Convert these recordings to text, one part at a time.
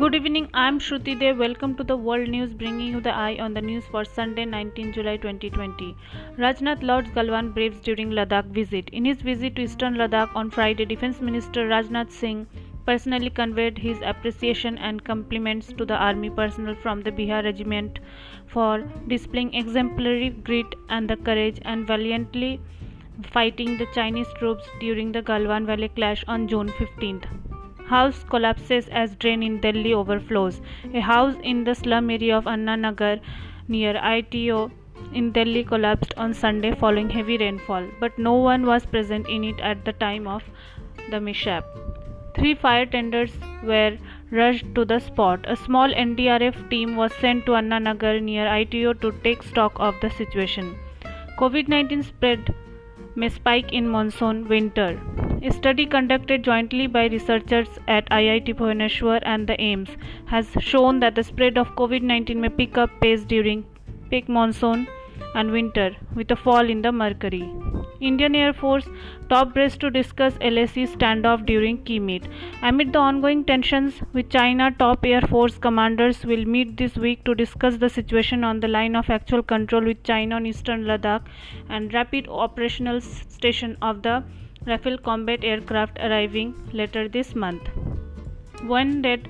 Good evening, I'm Shruti Dev. Welcome to the World News, bringing you the eye on the news for Sunday, 19 July 2020. Rajnath Lords Galwan braves during Ladakh visit. In his visit to eastern Ladakh on Friday, Defense Minister Rajnath Singh personally conveyed his appreciation and compliments to the army personnel from the Bihar Regiment for displaying exemplary grit and the courage and valiantly fighting the Chinese troops during the Galwan Valley clash on June 15th. House collapses as drain in Delhi overflows. A house in the slum area of Anna Nagar near ITO in Delhi collapsed on Sunday following heavy rainfall, but no one was present in it at the time of the mishap. Three fire tenders were rushed to the spot. A small NDRF team was sent to Anna Nagar near ITO to take stock of the situation. COVID 19 spread may spike in monsoon winter. A study conducted jointly by researchers at IIT Bhubaneswar and the AIIMS has shown that the spread of COVID 19 may pick up pace during peak monsoon and winter with a fall in the mercury. Indian Air Force top brass to discuss LAC standoff during key meet. Amid the ongoing tensions with China, top Air Force commanders will meet this week to discuss the situation on the line of actual control with China on eastern Ladakh and rapid operational station of the Rafale combat aircraft arriving later this month. One dead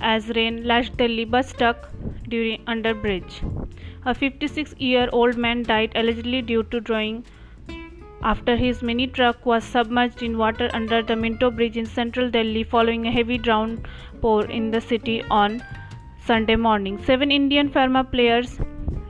as rain lashed Delhi bus stuck during under bridge. A 56 year old man died allegedly due to drowning after his mini truck was submerged in water under the Minto Bridge in central Delhi following a heavy downpour in the city on Sunday morning. Seven Indian pharma players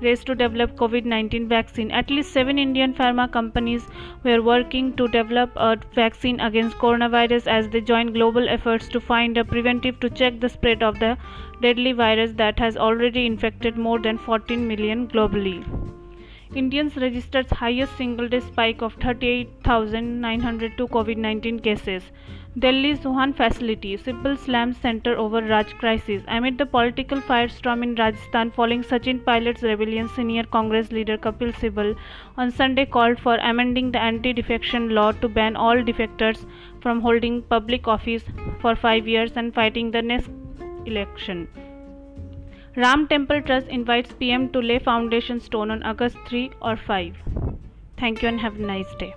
race to develop COVID 19 vaccine. At least seven Indian pharma companies were working to develop a vaccine against coronavirus as they join global efforts to find a preventive to check the spread of the deadly virus that has already infected more than 14 million globally. Indians registered highest single day spike of 38,902 COVID-19 cases. Delhi's Wuhan facility, Sibal slams center over Raj crisis. Amid the political firestorm in Rajasthan following Sachin Pilot's rebellion, senior Congress leader Kapil Sibal on Sunday called for amending the anti-defection law to ban all defectors from holding public office for five years and fighting the next election. Ram Temple Trust invites PM to lay foundation stone on August 3 or 5. Thank you and have a nice day.